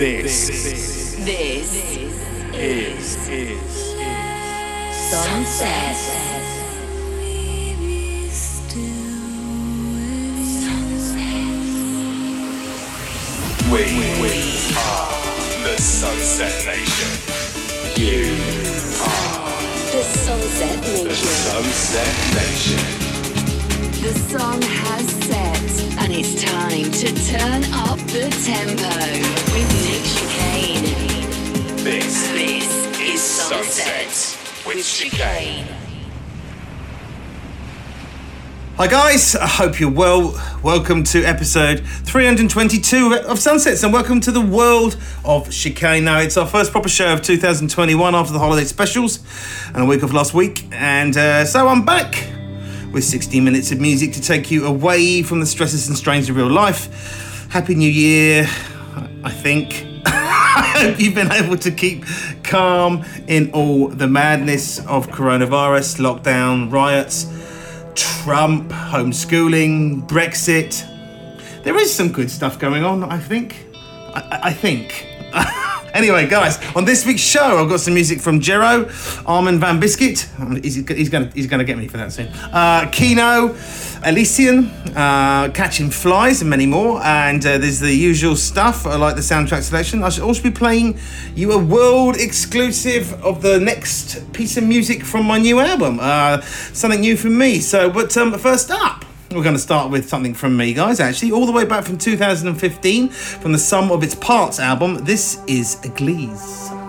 This, This is, is, is, Sunset. we, we are the Sunset Nation. You are The Sunset Nation. the Sunset Nation. The sun has set, and it's time to turn up the tempo with Nick Chicane. This This is is Sunset Sunset with with Chicane. Chicane. Hi guys, I hope you're well. Welcome to episode 322 of Sunsets and welcome to the world of chicane. Now, it's our first proper show of 2021 after the holiday specials and a week of last week. And uh, so I'm back with 60 minutes of music to take you away from the stresses and strains of real life. Happy New Year, I think. I hope you've been able to keep calm in all the madness of coronavirus, lockdown, riots. Trump, homeschooling, Brexit. There is some good stuff going on, I think. I, I- think. Anyway, guys, on this week's show, I've got some music from Jero, Armin van Biscuit. He's, he's gonna he's gonna get me for that soon. Uh, Kino, Elysian, uh, Catching Flies, and many more. And uh, there's the usual stuff uh, like the soundtrack selection. I should also be playing you a world exclusive of the next piece of music from my new album. Uh, something new from me. So, but um, first up. We're going to start with something from me, guys, actually, all the way back from 2015, from the Sum of Its Parts album. This is Eglise. This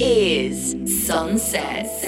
is Sunset.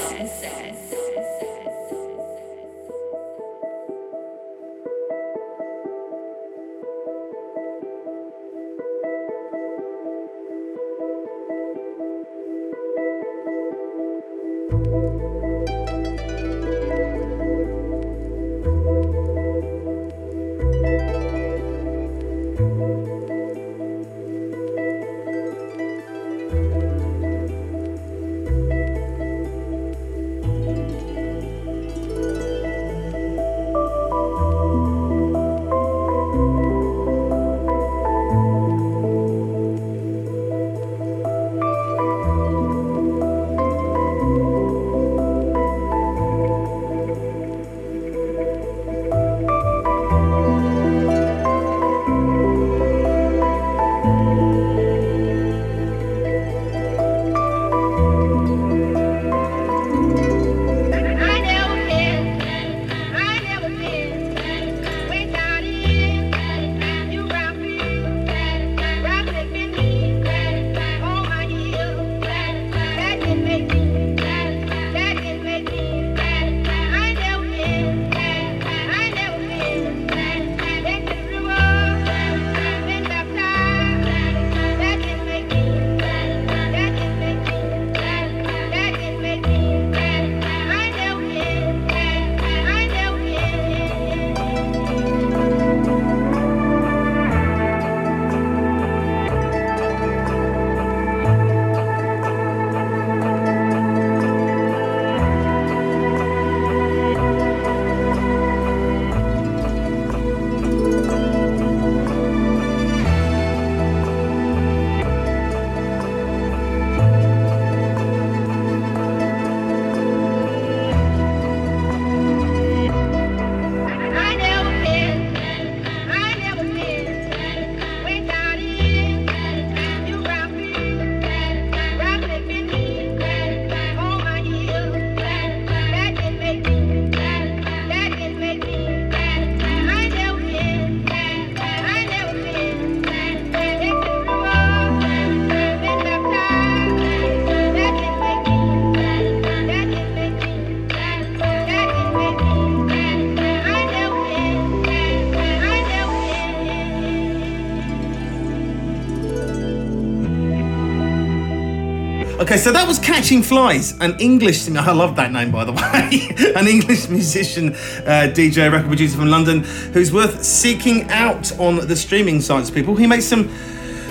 Okay, so that was Catching Flies, an English. Singer I love that name, by the way. an English musician, uh, DJ, record producer from London, who's worth seeking out on the streaming sites. People, he makes some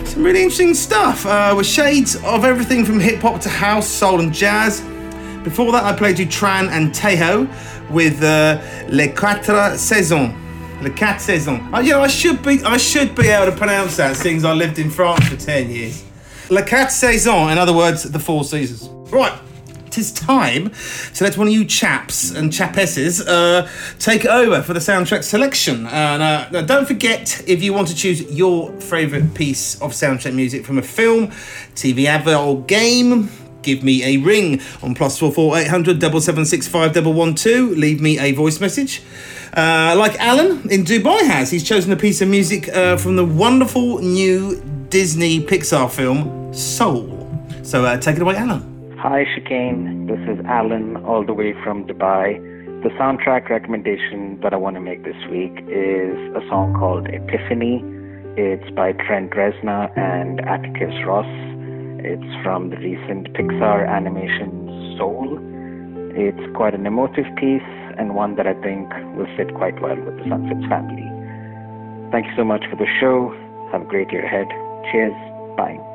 some really interesting stuff uh, with shades of everything from hip hop to house, soul, and jazz. Before that, I played you Tran and Tejo with uh, Les Quatre Saisons. Les Quatre Saisons. Uh, know, I should be I should be able to pronounce that, seeing as I lived in France for ten years. Les Quatre Saisons, in other words, the Four Seasons. Right. Tis time to let one of you chaps and chapesses uh, take over for the soundtrack selection. And uh, now don't forget, if you want to choose your favourite piece of soundtrack music from a film, TV advert, or game, give me a ring on plus four four eight hundred double seven six five double one two. Leave me a voice message. Uh, like Alan in Dubai has, he's chosen a piece of music uh, from the wonderful new Disney Pixar film Soul. So uh, take it away, Alan. Hi, Chicane. This is Alan, all the way from Dubai. The soundtrack recommendation that I want to make this week is a song called Epiphany. It's by Trent Reznor and Atticus Ross. It's from the recent Pixar animation Soul. It's quite an emotive piece and one that I think will fit quite well with the Sunsets family. Thank you so much for the show. Have a great year ahead. Cheers. Bye.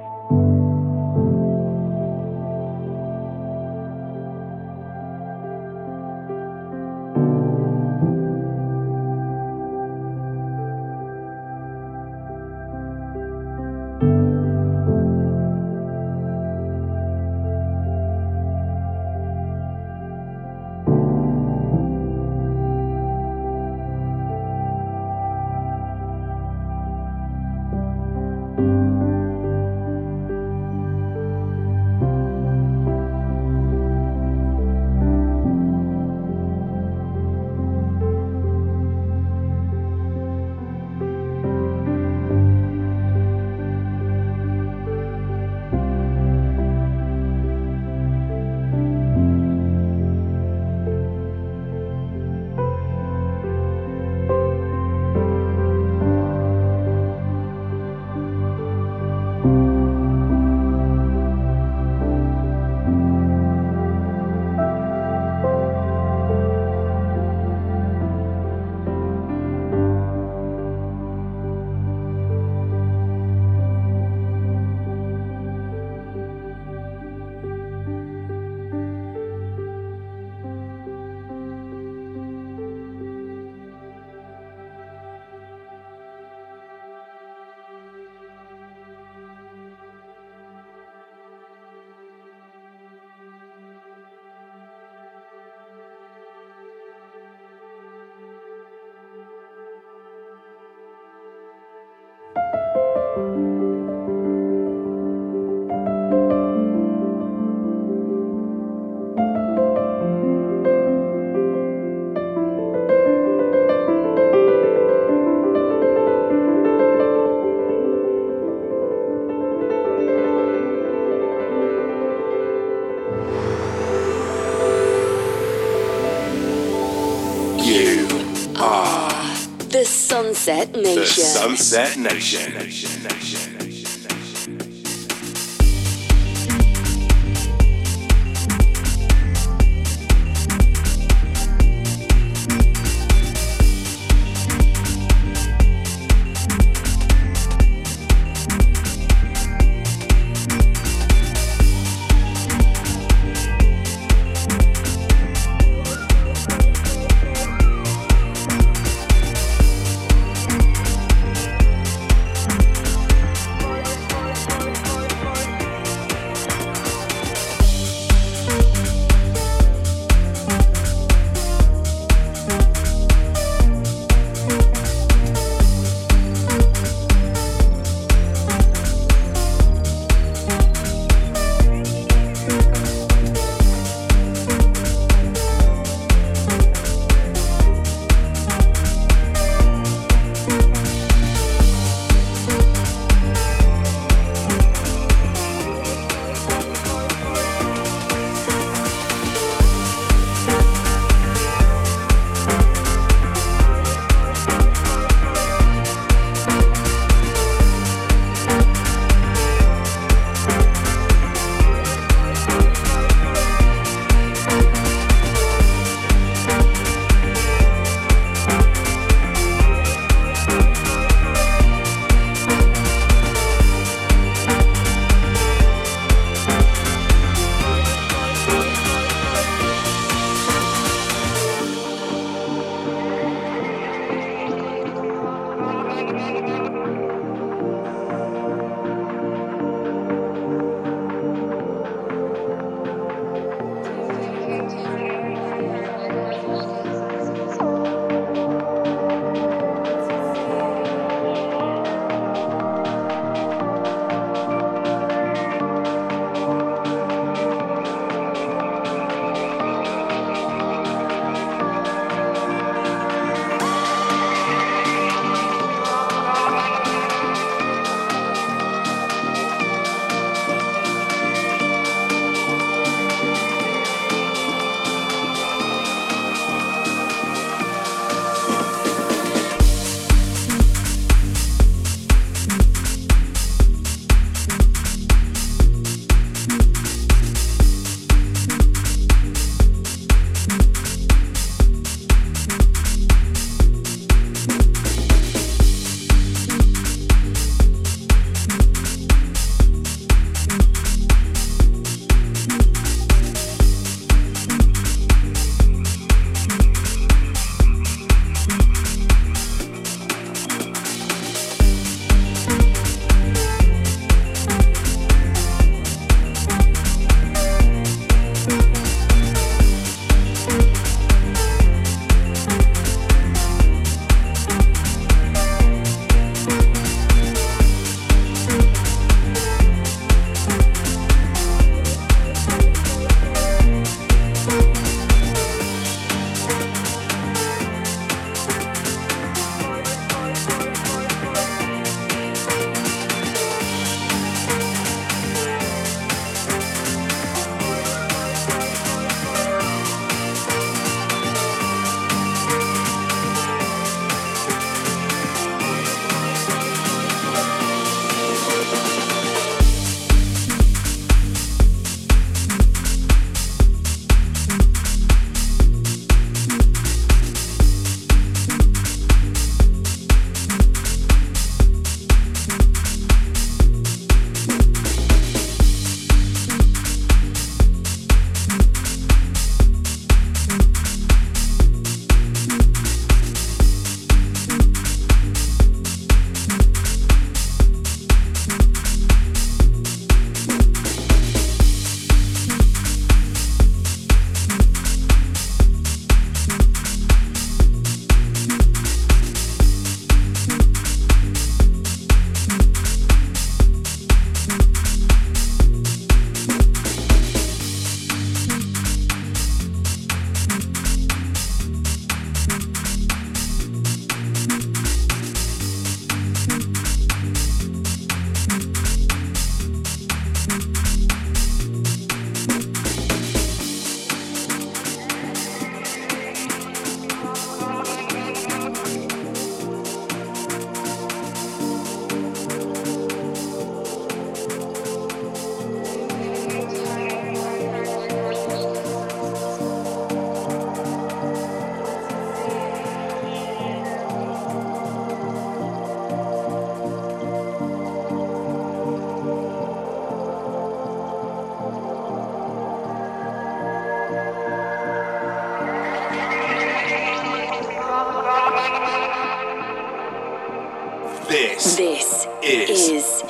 Sunset the Nation. Sunset Nation.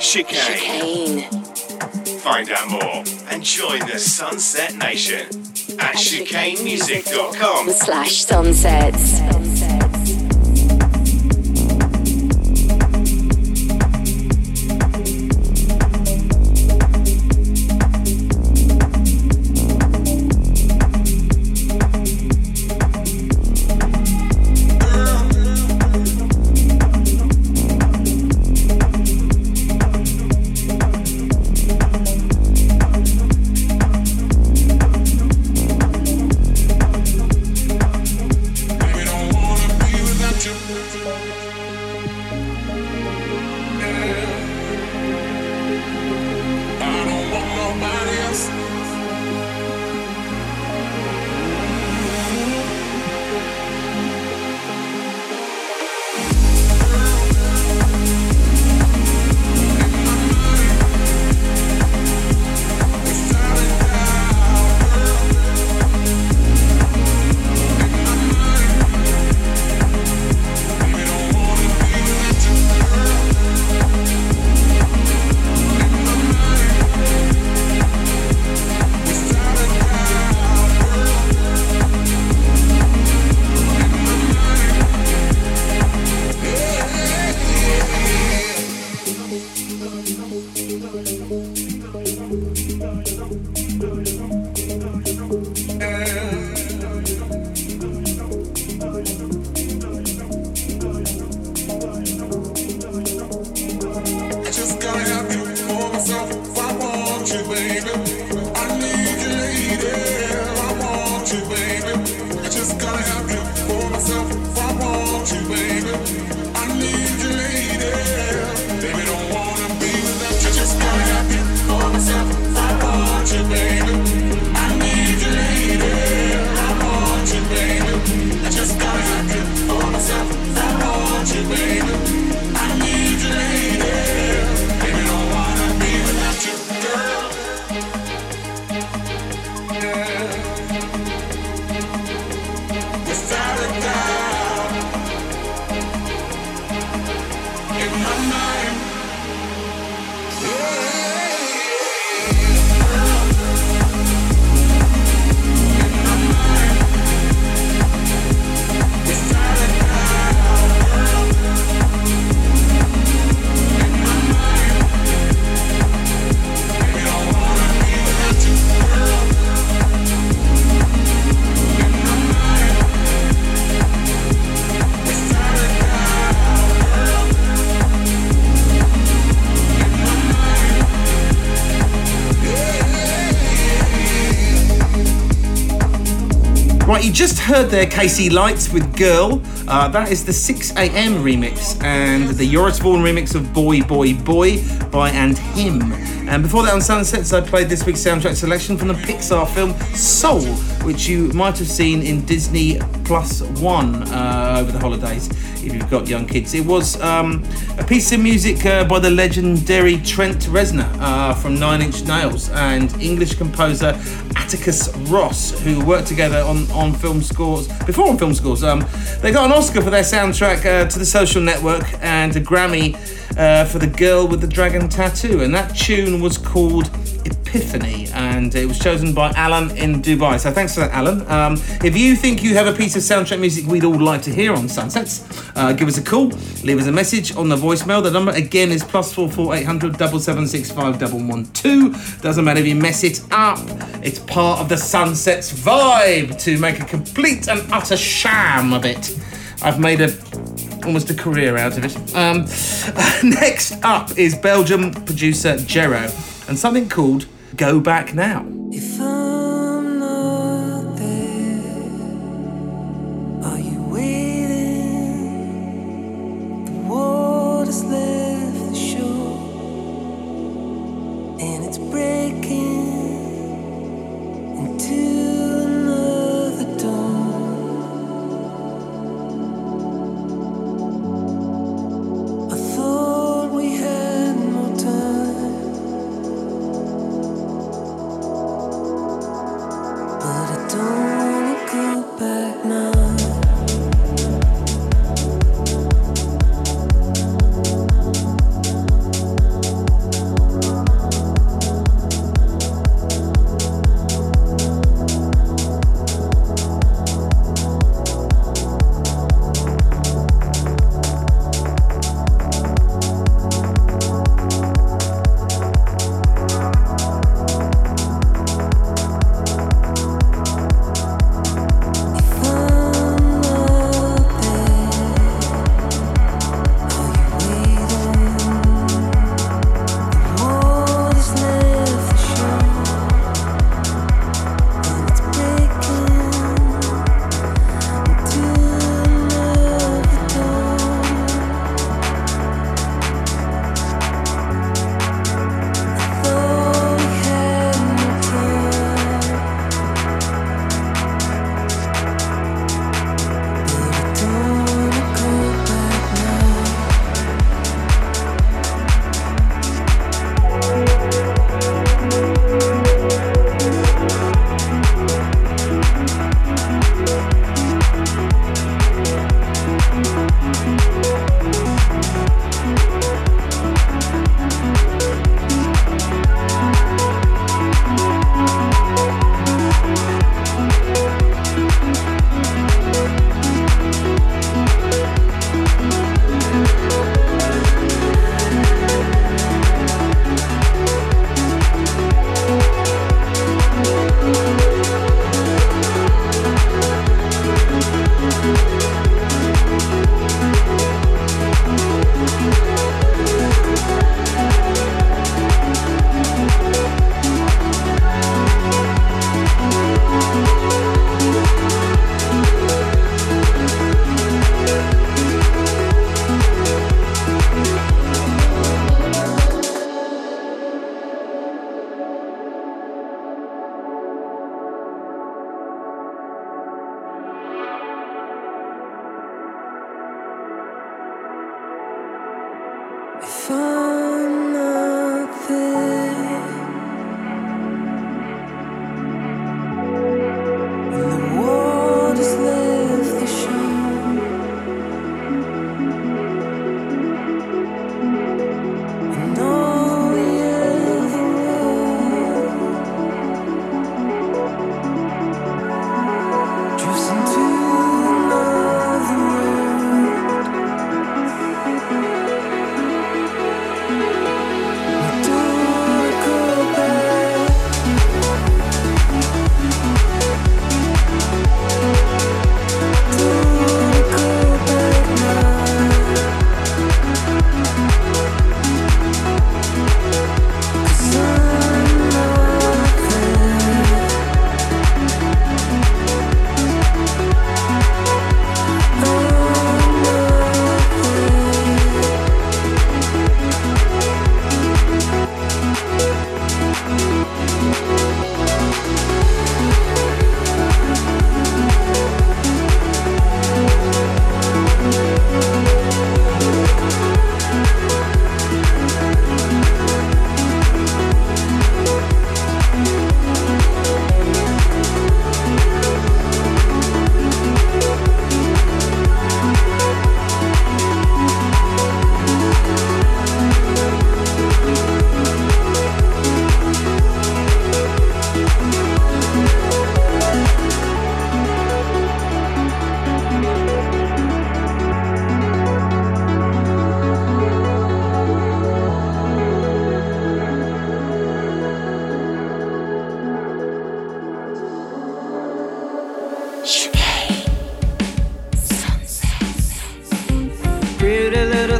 Chicane. Chicane. Find out more and join the Sunset Nation at chicanemusic.com. slash sunsets. Just heard there Casey Lights with Girl. Uh, that is the 6am remix and the Vaughan remix of Boy Boy Boy by And Him. And before that on Sunsets, I played this week's soundtrack selection from the Pixar film Soul, which you might have seen in Disney Plus One uh, over the holidays you've got young kids. It was um, a piece of music uh, by the legendary Trent Reznor uh, from Nine Inch Nails and English composer Atticus Ross, who worked together on, on film scores, before on film scores. Um, they got an Oscar for their soundtrack uh, to The Social Network and a Grammy uh, for The Girl with the Dragon Tattoo. And that tune was called Epiphany, and it was chosen by Alan in Dubai. So thanks for that, Alan. Um, if you think you have a piece of soundtrack music we'd all like to hear on Sunsets, uh, give us a call, leave us a message on the voicemail. The number again is plus four four eight hundred double seven six five double one two. Doesn't matter if you mess it up. It's part of the Sunsets vibe to make a complete and utter sham of it. I've made a almost a career out of it. Um, next up is Belgium producer Jero and something called Go Back Now.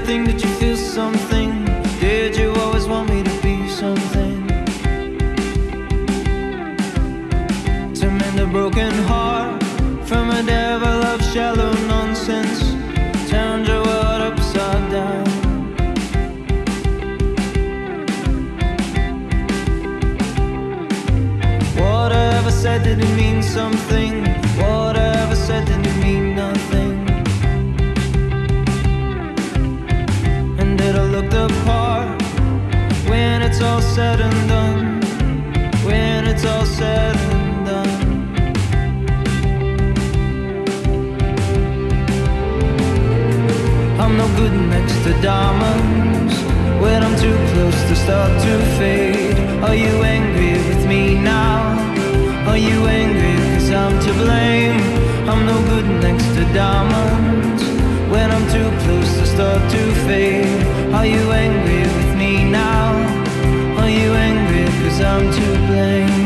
everything that you feel something? Did you always want me to be something? To mend a broken heart from a devil of shallow nonsense, turned your world upside down. Whatever said did it mean something. Said and done? When it's all said and done. I'm no good next to diamonds when I'm too close to start to fade. Are you angry with me now? Are you angry cause I'm to blame? I'm no good next to diamonds when I'm too close to start to fade. Are you angry with me now? I'm to blame?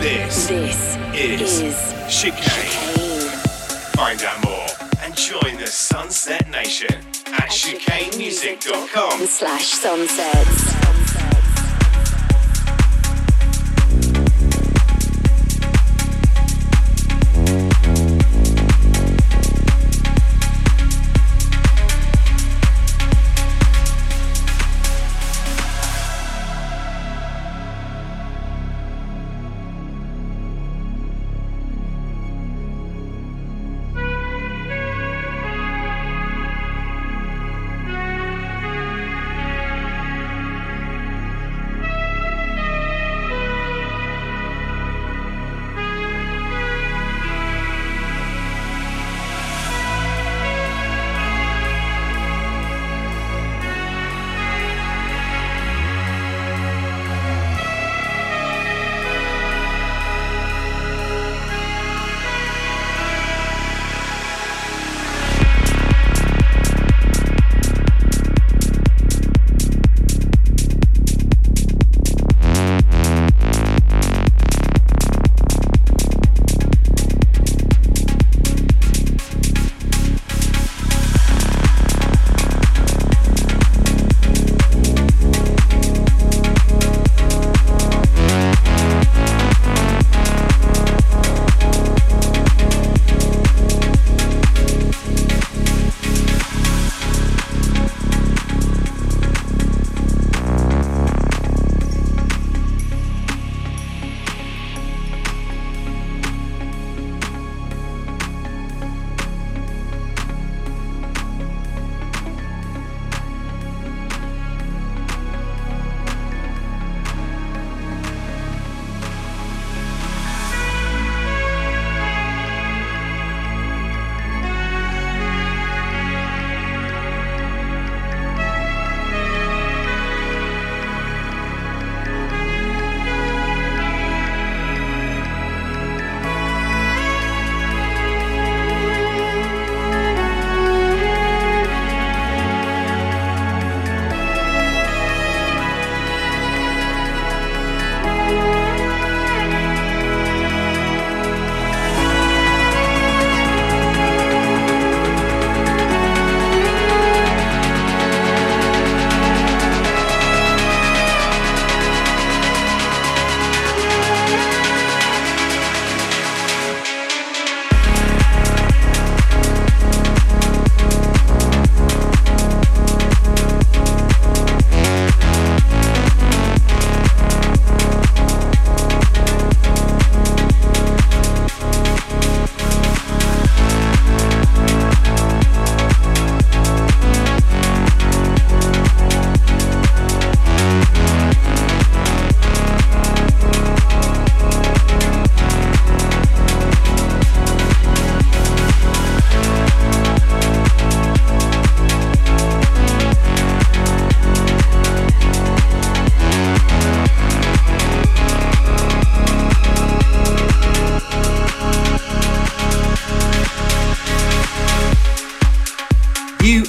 This This is is Chicane. Find out more and join the Sunset Nation at chicanemusic.com. slash sunsets.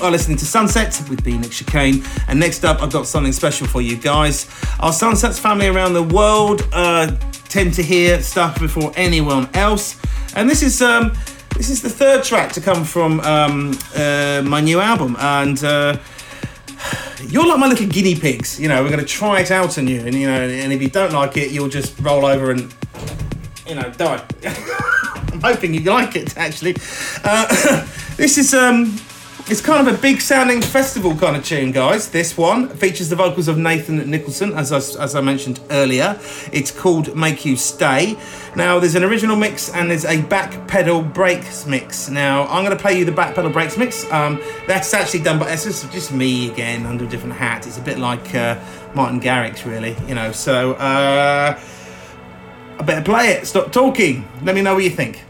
Are listening to Sunset with me, Nick Chicane. And next up, I've got something special for you guys. Our Sunsets family around the world uh, tend to hear stuff before anyone else. And this is um, this is the third track to come from um, uh, my new album. And uh, you're like my little guinea pigs. You know, we're going to try it out on you. And, you know, and if you don't like it, you'll just roll over and, you know, die. I'm hoping you like it, actually. Uh, this is um, it's kind of a big sounding festival kind of tune, guys. This one features the vocals of Nathan Nicholson, as I, as I mentioned earlier. It's called Make You Stay. Now, there's an original mix and there's a back pedal breaks mix. Now, I'm going to play you the back pedal breaks mix. Um, that's actually done by, just, just me again under a different hat. It's a bit like uh, Martin Garrix, really, you know. So, uh, I better play it. Stop talking. Let me know what you think.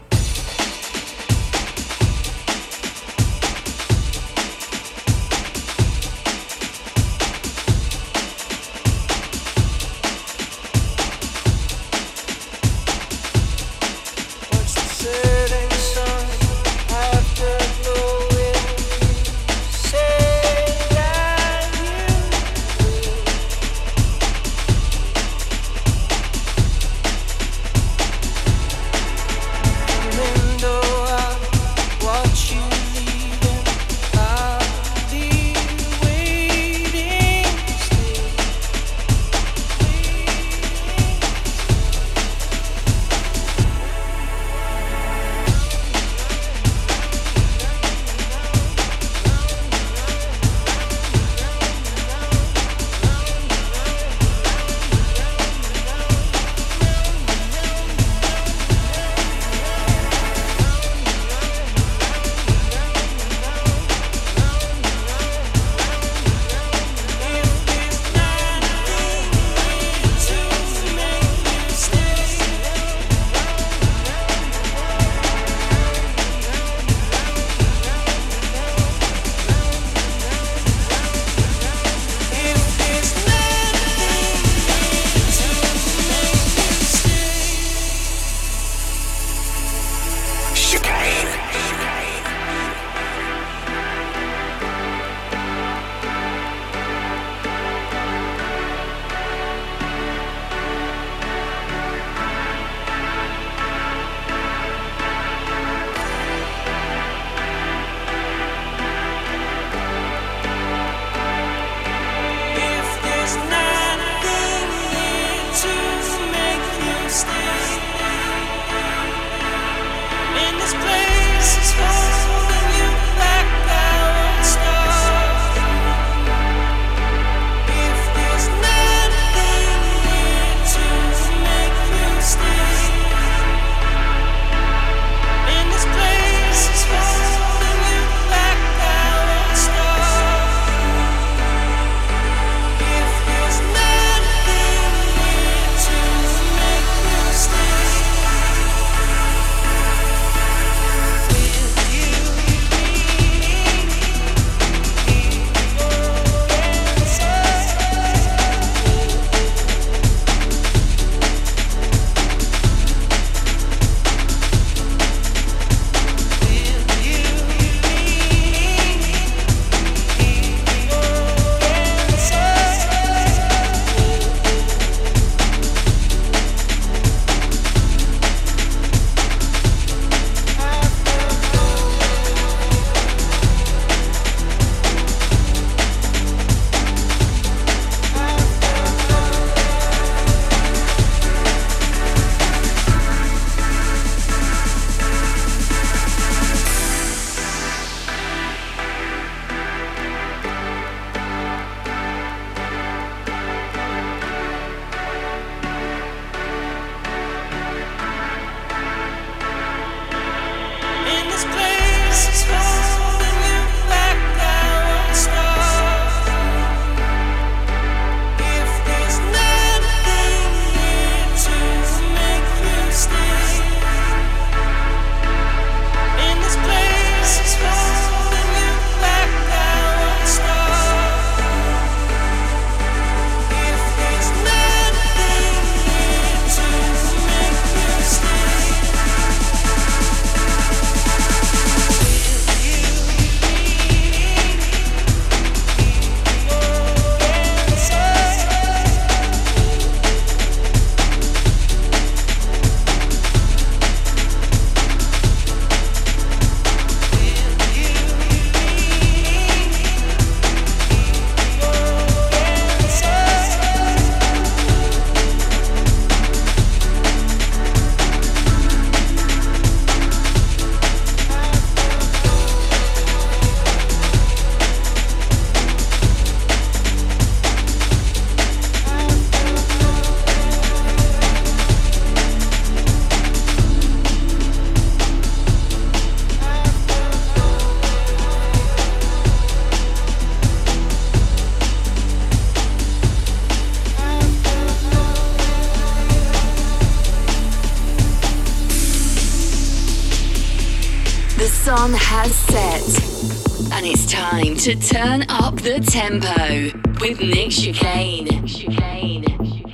Sun has set, and it's time to turn up the tempo with Nick Chicane. Chicane.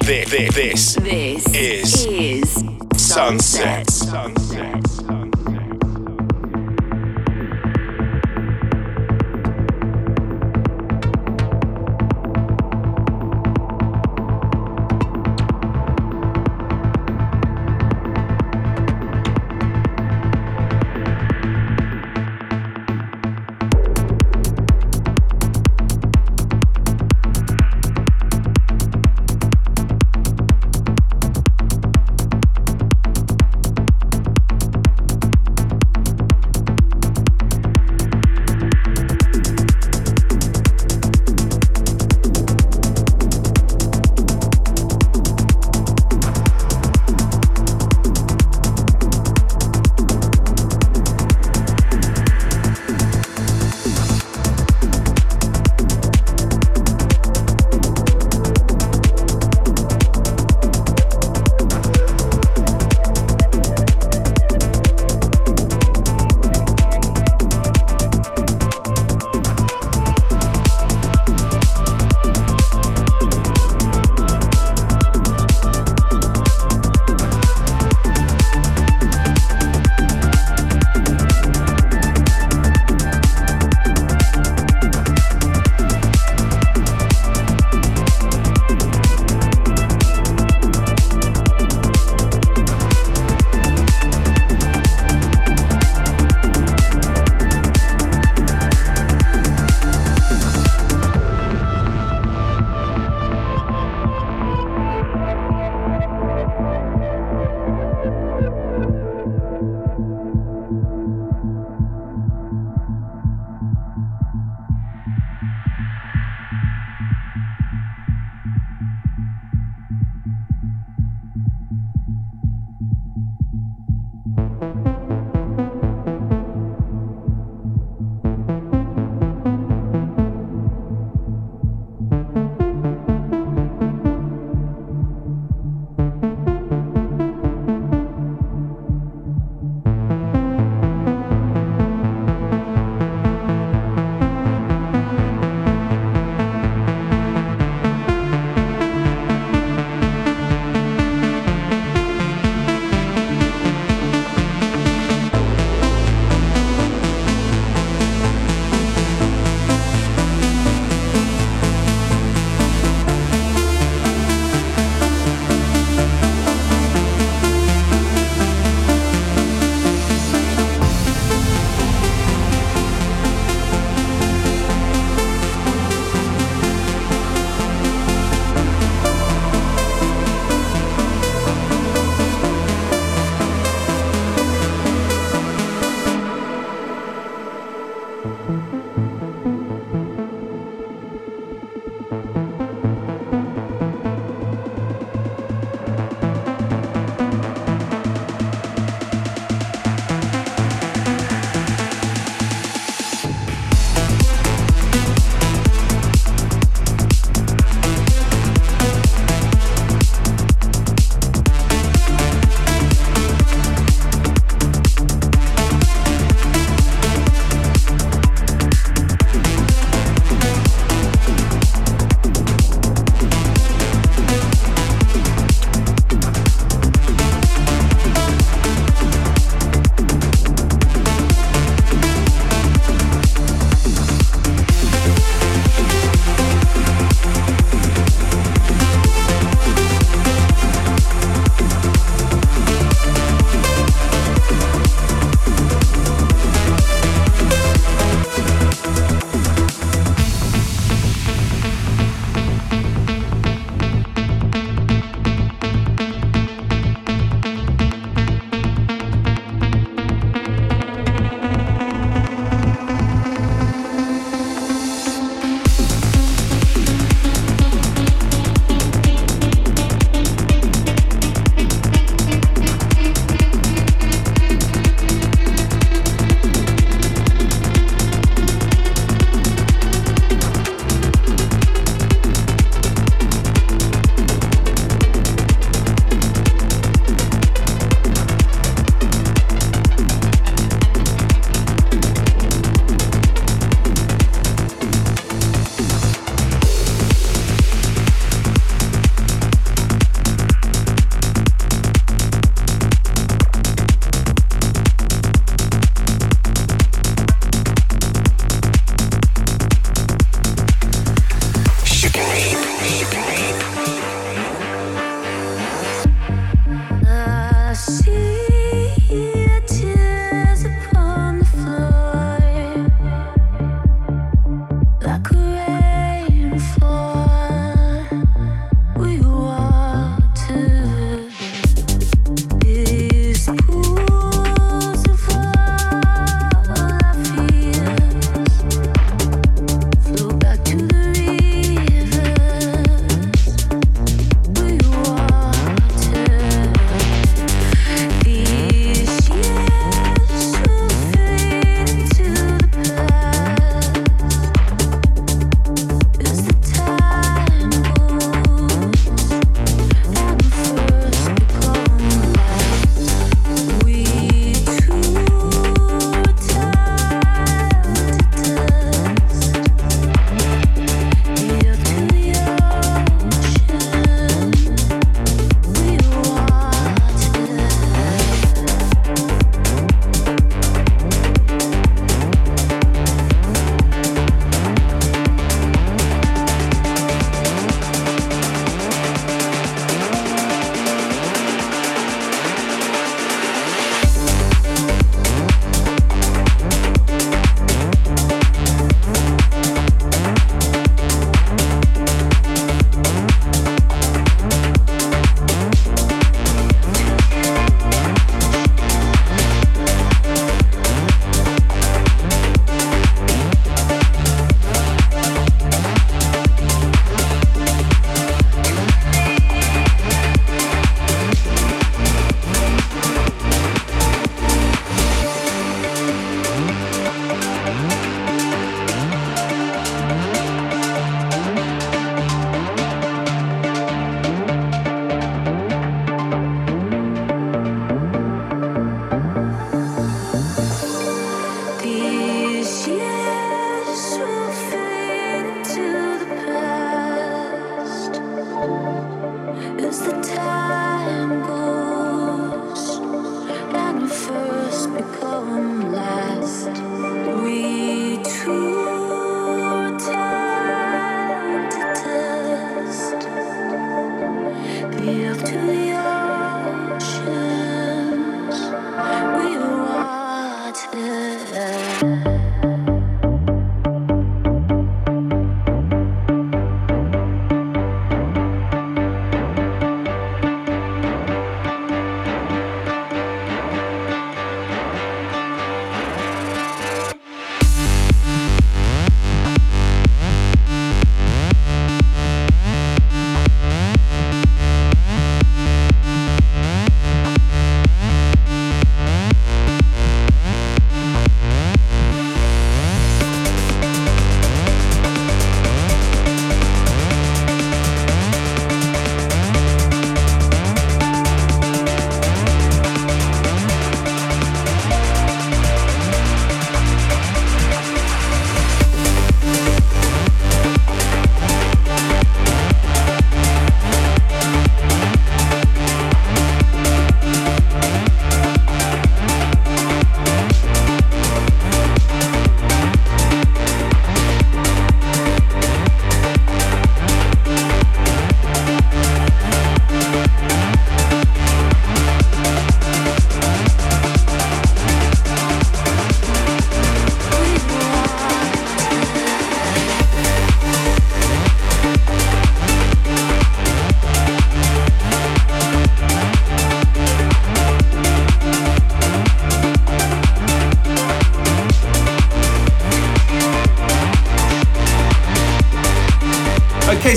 This, this, This Is is Sunset. Sunset. Sunset.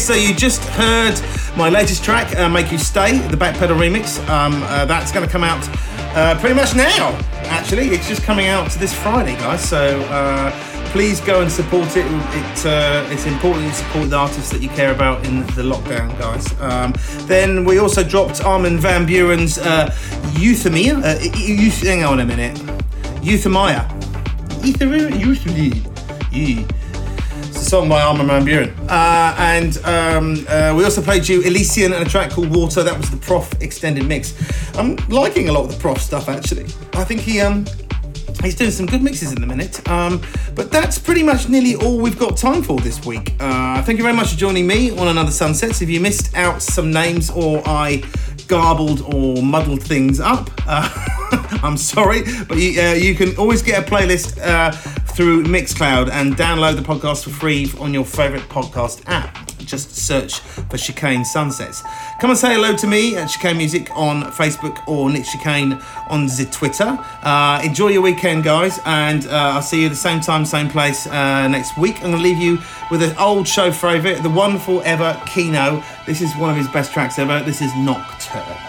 So you just heard my latest track, uh, Make You Stay, the Backpedal remix. Um, uh, that's going to come out uh, pretty much now, actually. It's just coming out this Friday, guys. So uh, please go and support it. it uh, it's important you support the artists that you care about in the lockdown, guys. Um, then we also dropped Armin van Buuren's uh, Euthymia. Uh, Euth- hang on a minute. Euthymia. Euthymia? Euthymia. It's a song by Armin van Buuren. Uh, and um, uh, we also played you Elysian and a track called Water. That was the PROFF extended mix. I'm liking a lot of the PROFF stuff actually. I think he um, he's doing some good mixes in the minute. Um, but that's pretty much nearly all we've got time for this week. Uh, thank you very much for joining me on another Sunsets. If you missed out some names or I garbled or muddled things up, uh, I'm sorry, but you, uh, you can always get a playlist uh, through Mixcloud and download the podcast for free on your favourite podcast app. Just search for Chicane Sunsets. Come and say hello to me at Chicane Music on Facebook or Nick Chicane on the Twitter. Uh, enjoy your weekend, guys, and uh, I'll see you the same time, same place uh, next week. I'm going to leave you with an old show favourite, the wonderful ever Kino. This is one of his best tracks ever. This is Nocturne.